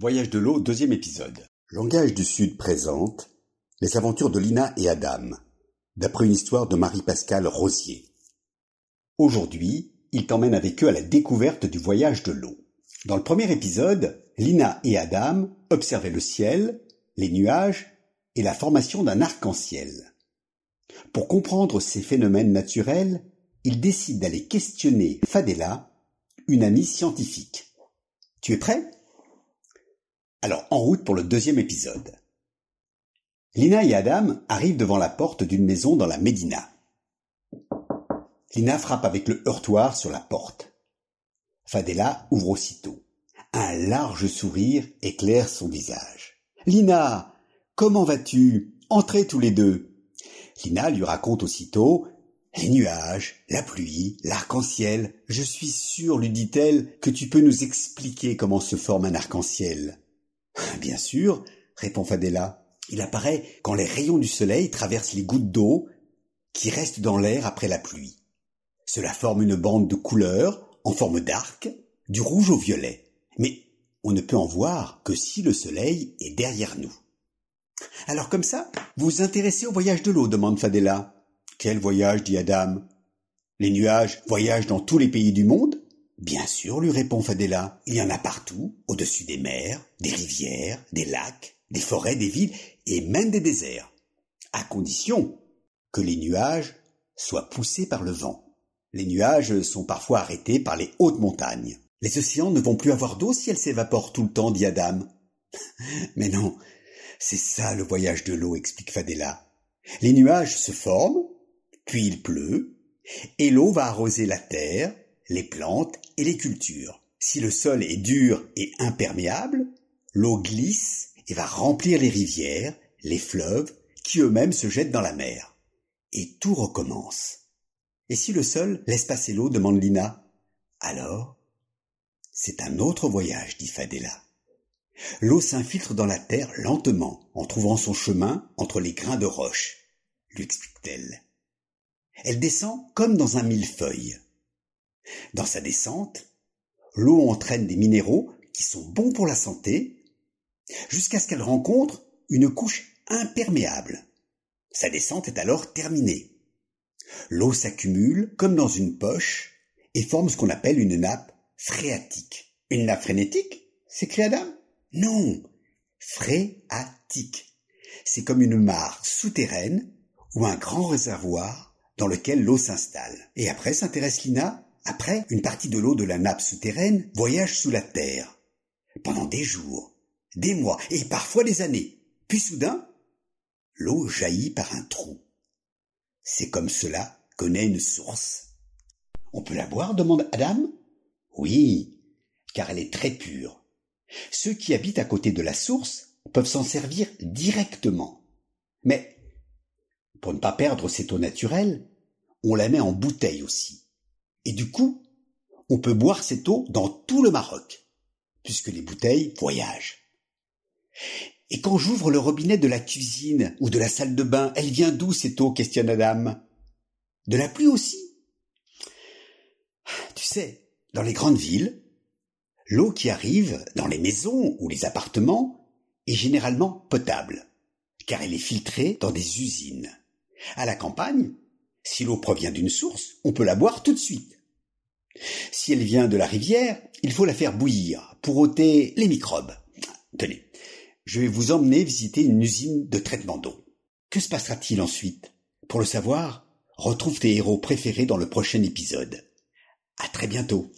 Voyage de l'eau, deuxième épisode. Langage du Sud présente Les aventures de Lina et Adam, d'après une histoire de Marie-Pascale Rosier. Aujourd'hui, ils t'emmènent avec eux à la découverte du voyage de l'eau. Dans le premier épisode, Lina et Adam observaient le ciel, les nuages et la formation d'un arc-en-ciel. Pour comprendre ces phénomènes naturels, ils décident d'aller questionner Fadela, une amie scientifique. Tu es prêt? Alors, en route pour le deuxième épisode. Lina et Adam arrivent devant la porte d'une maison dans la Médina. Lina frappe avec le heurtoir sur la porte. Fadela ouvre aussitôt. Un large sourire éclaire son visage. Lina, comment vas-tu? Entrez tous les deux. Lina lui raconte aussitôt les nuages, la pluie, l'arc-en-ciel. Je suis sûre, lui dit-elle, que tu peux nous expliquer comment se forme un arc-en-ciel. Bien sûr, répond Fadela. Il apparaît quand les rayons du soleil traversent les gouttes d'eau qui restent dans l'air après la pluie. Cela forme une bande de couleurs en forme d'arc, du rouge au violet. Mais on ne peut en voir que si le soleil est derrière nous. Alors comme ça, vous vous intéressez au voyage de l'eau, demande Fadela. Quel voyage, dit Adam. Les nuages voyagent dans tous les pays du monde Bien sûr, lui répond Fadela, il y en a partout, au-dessus des mers, des rivières, des lacs, des forêts, des villes et même des déserts, à condition que les nuages soient poussés par le vent. Les nuages sont parfois arrêtés par les hautes montagnes. Les océans ne vont plus avoir d'eau si elles s'évaporent tout le temps, dit Adam. Mais non, c'est ça le voyage de l'eau, explique Fadela. Les nuages se forment, puis il pleut, et l'eau va arroser la terre, les plantes et les cultures. Si le sol est dur et imperméable, l'eau glisse et va remplir les rivières, les fleuves, qui eux-mêmes se jettent dans la mer. Et tout recommence. Et si le sol laisse passer l'eau, demande Lina. Alors, c'est un autre voyage, dit Fadela. L'eau s'infiltre dans la terre lentement, en trouvant son chemin entre les grains de roche, lui explique-t-elle. Elle descend comme dans un millefeuille. Dans sa descente, l'eau entraîne des minéraux qui sont bons pour la santé, jusqu'à ce qu'elle rencontre une couche imperméable. Sa descente est alors terminée. L'eau s'accumule comme dans une poche et forme ce qu'on appelle une nappe phréatique. Une nappe frénétique s'écrie Adam. Non, phréatique. C'est comme une mare souterraine ou un grand réservoir dans lequel l'eau s'installe. Et après s'intéresse Lina après, une partie de l'eau de la nappe souterraine voyage sous la terre pendant des jours, des mois et parfois des années. Puis soudain, l'eau jaillit par un trou. C'est comme cela que naît une source. On peut la boire demande Adam. Oui, car elle est très pure. Ceux qui habitent à côté de la source peuvent s'en servir directement. Mais, pour ne pas perdre cette eau naturelle, on la met en bouteille aussi. Et du coup, on peut boire cette eau dans tout le Maroc, puisque les bouteilles voyagent. Et quand j'ouvre le robinet de la cuisine ou de la salle de bain, elle vient d'où cette eau questionne Adam. De la pluie aussi. Tu sais, dans les grandes villes, l'eau qui arrive dans les maisons ou les appartements est généralement potable, car elle est filtrée dans des usines. À la campagne, si l'eau provient d'une source, on peut la boire tout de suite. Si elle vient de la rivière, il faut la faire bouillir pour ôter les microbes. Tenez, je vais vous emmener visiter une usine de traitement d'eau. Que se passera-t-il ensuite? Pour le savoir, retrouve tes héros préférés dans le prochain épisode. À très bientôt.